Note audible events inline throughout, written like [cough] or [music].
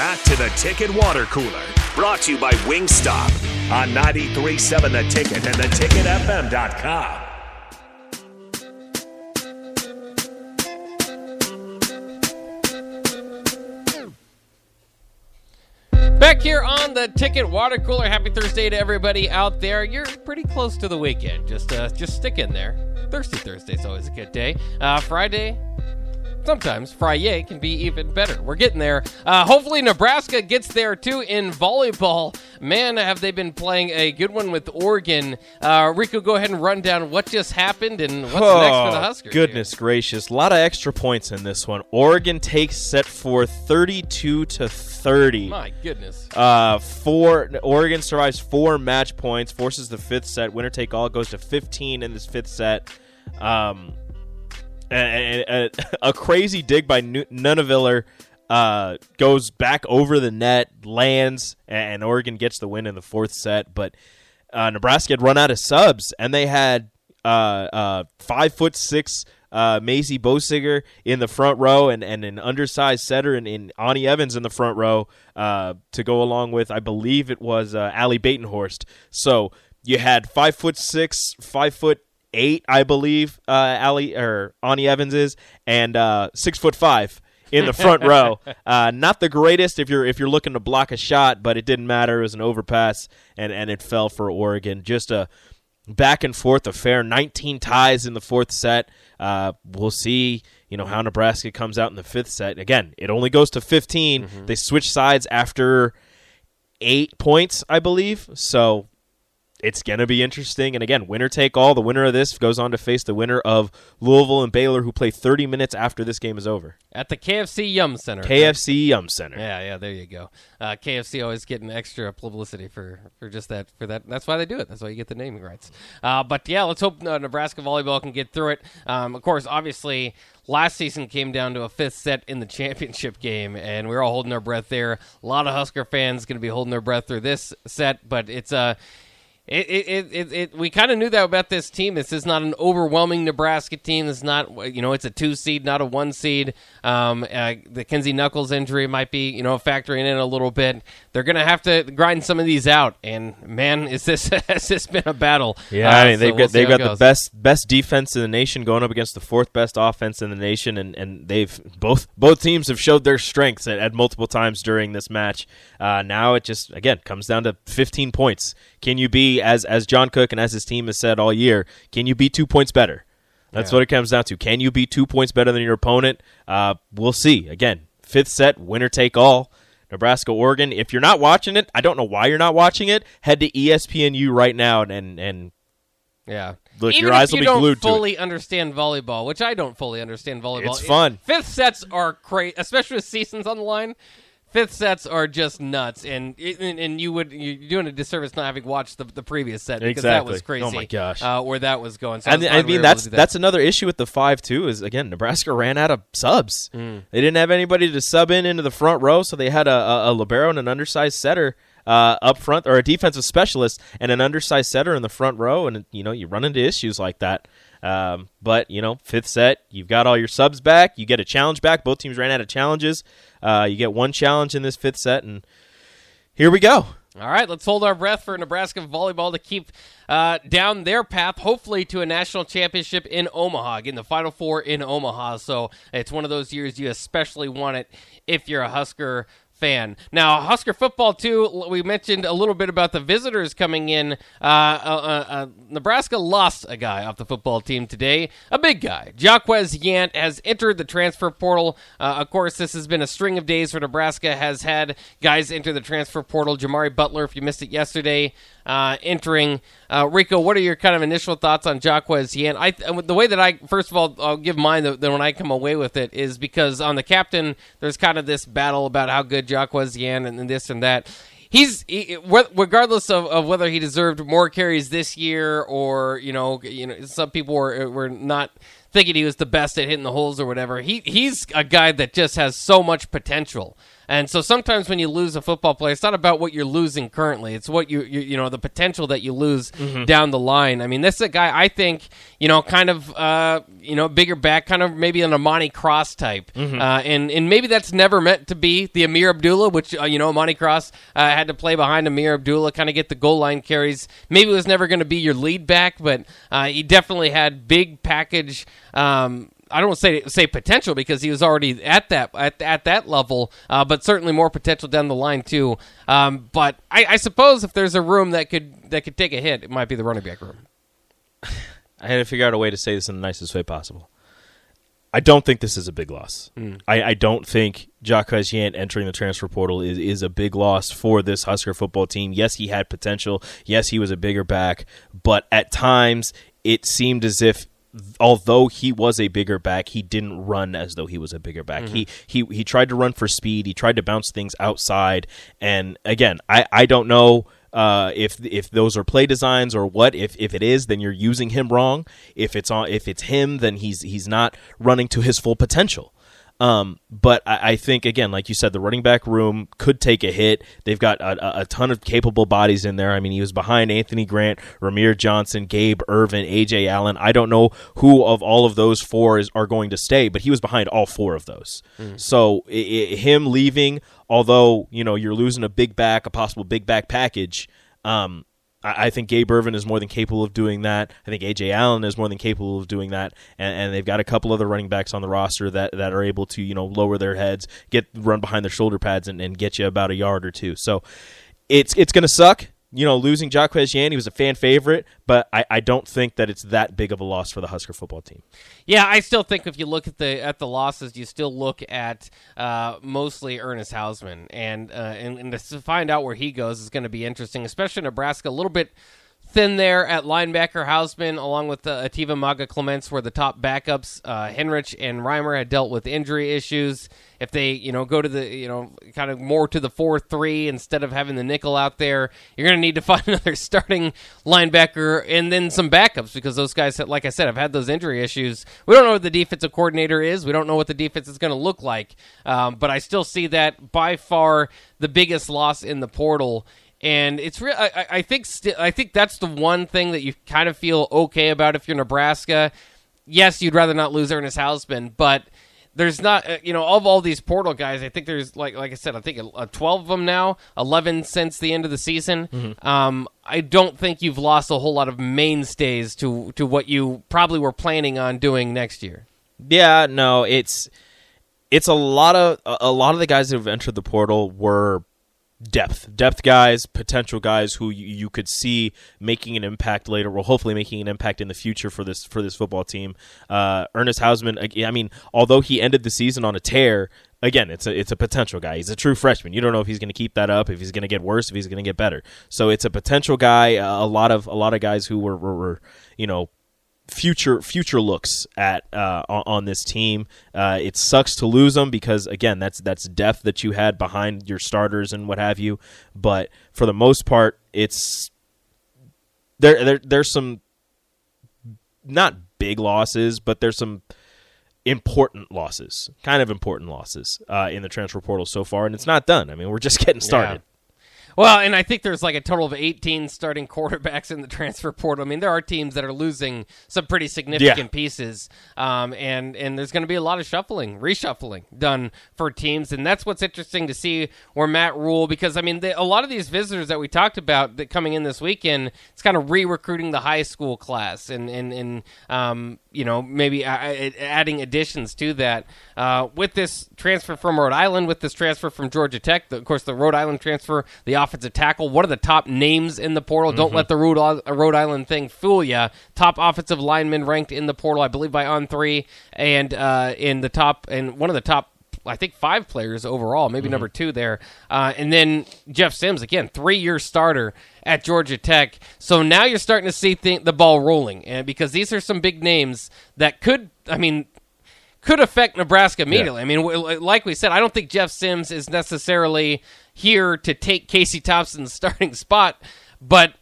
back to the Ticket Water Cooler, brought to you by Wingstop on 93.7 The Ticket and theticketfm.com. Back here on the Ticket Water Cooler. Happy Thursday to everybody out there. You're pretty close to the weekend. Just uh, just stick in there. Thirsty Thursday's always a good day. Uh, Friday, sometimes Friday can be even better. We're getting there. Uh, hopefully, Nebraska gets there too in volleyball. Man, have they been playing a good one with Oregon. Uh, Rico, go ahead and run down what just happened and what's oh, next for the Huskers. Goodness gracious. A lot of extra points in this one. Oregon takes set for 32 to 30. My goodness. Uh, four. Oregon survives four match points, forces the fifth set. Winner take all goes to 15 in this fifth set. Um, and, and, and a crazy dig by Nuneviller uh, goes back over the net, lands, and Oregon gets the win in the fourth set. But uh, Nebraska had run out of subs, and they had uh, uh, five foot six uh, Maisie Boesiger in the front row and, and an undersized setter in, in Anni Evans in the front row uh, to go along with, I believe it was uh, Ally Batenhorst. So you had five foot six, five foot eight, I believe, uh, Allie or Anni Evans is, and uh, six foot five in the front row. [laughs] Uh, not the greatest if you're if you're looking to block a shot, but it didn't matter. It was an overpass, and and it fell for Oregon. Just a back and forth affair. 19 ties in the fourth set. Uh, we'll see, you know, how Nebraska comes out in the fifth set. Again, it only goes to 15. Mm-hmm. They switch sides after eight points, I believe. So it's going to be interesting. And again, winner take all. The winner of this goes on to face the winner of Louisville and Baylor, who play 30 minutes after this game is over. At the KFC Yum Center. KFC Yum Center. Yeah, yeah, there you go. Uh, KFC always getting extra publicity for, for just that. For that, That's why they do it. That's why you get the naming rights. Uh, but yeah, let's hope uh, Nebraska volleyball can get through it. Um, of course, obviously, last season came down to a fifth set in the [laughs] championship game, and we are all holding our breath there. A lot of Husker fans going to be holding their breath through this set, but it's a uh, it, it, it, it, we kind of knew that about this team. This is not an overwhelming Nebraska team. It's not, you know, it's a two seed, not a one seed. Um, uh, the Kenzie Knuckles injury might be, you know, factoring in a little bit. They're going to have to grind some of these out. And man, is this [laughs] has this been a battle? Yeah, uh, I mean, they've so got they've got the best best defense in the nation going up against the fourth best offense in the nation, and, and they've both both teams have showed their strengths at, at multiple times during this match. Uh, now it just again comes down to 15 points. Can you be as as John Cook and as his team has said all year? Can you be two points better? That's yeah. what it comes down to. Can you be two points better than your opponent? Uh, we'll see. Again, fifth set, winner take all. Nebraska, Oregon. If you're not watching it, I don't know why you're not watching it. Head to ESPNU right now and and yeah. Look, Even your eyes will be glued to it. fully understand volleyball, which I don't fully understand volleyball. It's fun. Fifth sets are great, especially with seasons on the line fifth sets are just nuts, and and, and you would you're doing a disservice not having watched the, the previous set because exactly. that was crazy. Oh my gosh, uh, where that was going. So and I, I mean that's that. that's another issue with the five two Is again Nebraska ran out of subs. Mm. They didn't have anybody to sub in into the front row, so they had a, a, a libero and an undersized setter. Uh, up front, or a defensive specialist and an undersized setter in the front row, and you know you run into issues like that. Um, but you know, fifth set, you've got all your subs back. You get a challenge back. Both teams ran out of challenges. Uh, you get one challenge in this fifth set, and here we go. All right, let's hold our breath for Nebraska volleyball to keep uh, down their path, hopefully to a national championship in Omaha, again, the Final Four in Omaha. So it's one of those years you especially want it if you're a Husker fan. Now, Husker football too. We mentioned a little bit about the visitors coming in. Uh, uh, uh, Nebraska lost a guy off the football team today, a big guy. Jaquez Yant has entered the transfer portal. Uh, of course, this has been a string of days for Nebraska. Has had guys enter the transfer portal. Jamari Butler, if you missed it yesterday, uh, entering. Uh, Rico, what are your kind of initial thoughts on Jaquez Yant? I the way that I first of all I'll give mine that when I come away with it is because on the captain there's kind of this battle about how good Jaquez Yant and, and this and that he's he, regardless of, of whether he deserved more carries this year or you know you know some people were were not thinking he was the best at hitting the holes or whatever. He he's a guy that just has so much potential. And so sometimes when you lose a football player, it's not about what you're losing currently. It's what you you, you know the potential that you lose mm-hmm. down the line. I mean, this is a guy I think you know kind of uh, you know bigger back, kind of maybe an Imani Cross type, mm-hmm. uh, and and maybe that's never meant to be the Ameer Abdullah, which uh, you know Imani Cross uh, had to play behind Ameer Abdullah, kind of get the goal line carries. Maybe it was never going to be your lead back, but uh, he definitely had big package. Um, I don't say say potential because he was already at that at, at that level, uh, but certainly more potential down the line too. Um, but I, I, suppose if there's a room that could that could take a hit, it might be the running back room. [sighs] I had to figure out a way to say this in the nicest way possible. I don't think this is a big loss. Mm. I, I, don't think Jaquez Yant entering the transfer portal is, is a big loss for this Husker football team. Yes, he had potential. Yes, he was a bigger back, but at times it seemed as if although he was a bigger back, he didn't run as though he was a bigger back. Mm-hmm. He he he tried to run for speed. He tried to bounce things outside. And again, I I don't know uh, if if those are play designs or what. If if it is, then you're using him wrong. If it's on if it's him, then he's he's not running to his full potential. Um, but I, I, think again, like you said, the running back room could take a hit. They've got a, a, ton of capable bodies in there. I mean, he was behind Anthony Grant, Rahmir Johnson, Gabe Ervin, Ajay Allen. I don't know who of all of those four is, are going to stay, but he was behind all four of those. Mm. So it, it, him leaving, although you know you're losing a big back, a possible big back package. Um, I think Gabe Ervin is more than capable of doing that. I think Ajay Allen is more than capable of doing that, and, and, they've got a couple other running backs on the roster that, that are able to you know lower their heads, get run behind their shoulder pads, and, and get you about a yard or two. So it's it's going to suck you know, losing Jaquez Yant, he was a fan favorite, but I, I don't think that it's that big of a loss for the Husker football team. Yeah, I still think if you look at the at the losses, you still look at uh, mostly Ernest Hausmann, and, uh, and and to find out where he goes is going to be interesting, especially Nebraska. A little bit thin there at linebacker. Hausmann, along with uh, Eteva Mauga-Clements, were the top backups. Uh, Henrich and Reimer had dealt with injury issues. If they, you know, go to the, you know, kind of more to the four-three instead of having the nickel out there, you're going to need to [laughs] find another starting linebacker and then some backups because those guys, like I said, have had those injury issues. We don't know what the defensive coordinator is. We don't know what the defense is going to look like. Um, but I still see that by far the biggest loss in the portal and it's real. I, I think st- I think that's the one thing that you kind of feel okay about if you're Nebraska. Yes, you'd rather not lose Ernest Hausmann, but there's not uh, you know of all these portal guys. I think there's like like I said, I think uh, 12 of them now, 11 since the end of the season. Mm-hmm. Um, I don't think you've lost a whole lot of mainstays to to what you probably were planning on doing next year. Yeah, no, it's it's a lot of a lot of the guys that have entered the portal were depth, depth guys, potential guys who you, you, could see making an impact later. Well, hopefully making an impact in the future for this for this football team. Uh, Ernest Hausmann, I mean, although he ended the season on a tear, again, it's a it's a potential guy. He's a true freshman. You don't know if he's going to keep that up, if he's going to get worse, if he's going to get better. So it's a potential guy. A lot of a lot of guys who were, were, were you know future future looks at uh, on, this team. Uh, it sucks to lose them because again, that's that's depth that you had behind your starters and what have you. But for the most part, it's there. there there's some not big losses, but there's some important losses, kind of important losses uh, in the transfer portal so far, and it's not done. I mean, we're just [laughs] getting started. Well, and I think there's like a total of 18 starting quarterbacks in the transfer portal. I mean, there are teams that are losing some pretty significant yeah. pieces, um, and and there's going to be a lot of shuffling, reshuffling done for teams, and that's what's interesting to see where Matt Rhule, because I mean, the, a lot of these visitors that we talked about that coming in this weekend, it's kind of re-recruiting the high school class and and and um, you know maybe adding additions to that uh, with this transfer from Rhode Island, with this transfer from Georgia Tech, the, of course the Rhode Island transfer, the offensive tackle, one of the top names in the portal. Mm-hmm. Don't let the Rhode, uh, Rhode Island thing fool you. Top offensive lineman ranked in the portal, I believe by On3, and uh, in the top and one of the top I think five players overall, maybe mm-hmm. number two there. Uh, and then Jeff Sims again, three year starter at Georgia Tech. So now you're starting to see th- the ball rolling, and because these are some big names that could, I mean, could affect Nebraska immediately. Yeah. I mean, like we said, I don't think Jeff Sims is necessarily here to take Casey Thompson's [laughs] starting spot, but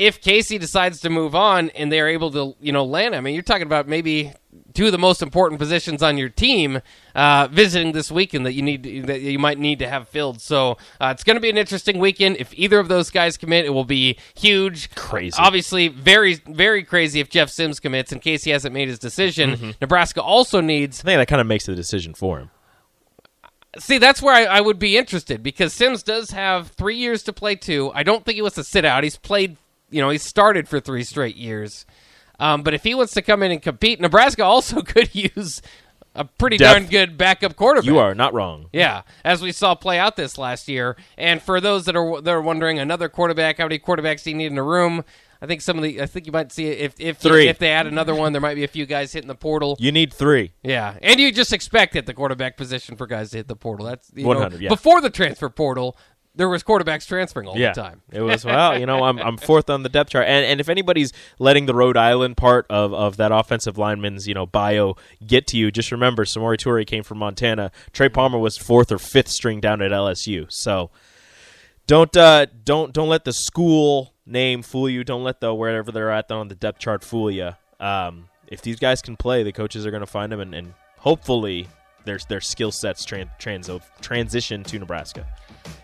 if Casey decides to move on and they're able to, you know, land, I mean, you're talking about maybe two of the most important positions on your team uh, visiting this weekend that you need to, that you might need to have filled. So uh, it's going to be an interesting weekend. If either of those guys commit, it will be huge, Crazy. Obviously, very very crazy if Jeff Sims commits in case he hasn't made his decision. Mm-hmm. Nebraska also needs I think that kind of makes the decision for him. See, that's where I, I would be interested because Sims does have three years to play too. I don't think he wants to sit out. He's played, you know, he started for three straight years. Um, but if he wants to come in and compete, Nebraska also [laughs] could use a pretty darn good backup quarterback. You are not wrong. Yeah, as we saw play out this last year. And for those that are that are wondering, another quarterback, how many quarterbacks do you need in a room? I think some of the, I think you might see if if Three. if they add another one, there might be a few guys hitting the portal. You need three. Yeah, and you just expect at the quarterback position for guys to hit the portal. That's 100, yeah. before the transfer portal, there was quarterbacks transferring all yeah, the time. it was well. You know, I'm I'm fourth on the depth chart, and and if anybody's letting the Rhode Island part of, of that offensive lineman's you know bio get to you, just remember Samori Toure came from Montana. Trey Palmer was fourth or fifth string down at LSU. So don't uh don't don't let the school name fool you. Don't let the wherever they're at on the depth chart fool you. Um, if these guys can play, the coaches are going to find them, and, and hopefully their their skill sets tran- trans- transition to Nebraska.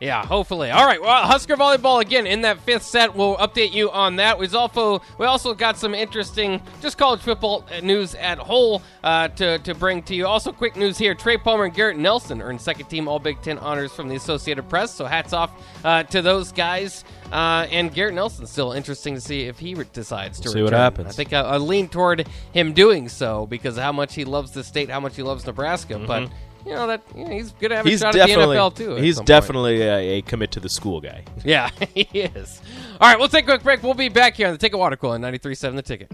Yeah, hopefully. All right. Well, Husker volleyball again in that fifth set. We'll update you on that. We've also we also got some interesting just college football news at whole uh, to to bring to you. Also, quick news here: Trey Palmer and Garrett Nelson earned second team All Big Ten honors from the Associated Press. So hats off uh, to those guys. Uh, and Garrett Nelson still interesting to see if he re- decides to See what happens. I think I, I lean toward him doing so because of how much he loves the state, how much he loves Nebraska. But you know that you know, he's good to have a he's shot definitely at the NFL too. at he's some point. definitely a, a commit to the school guy. Yeah, [laughs] he is. All right, we'll take a quick break. We'll be back here on the Ticket Water Cooler, 93.7 The Ticket.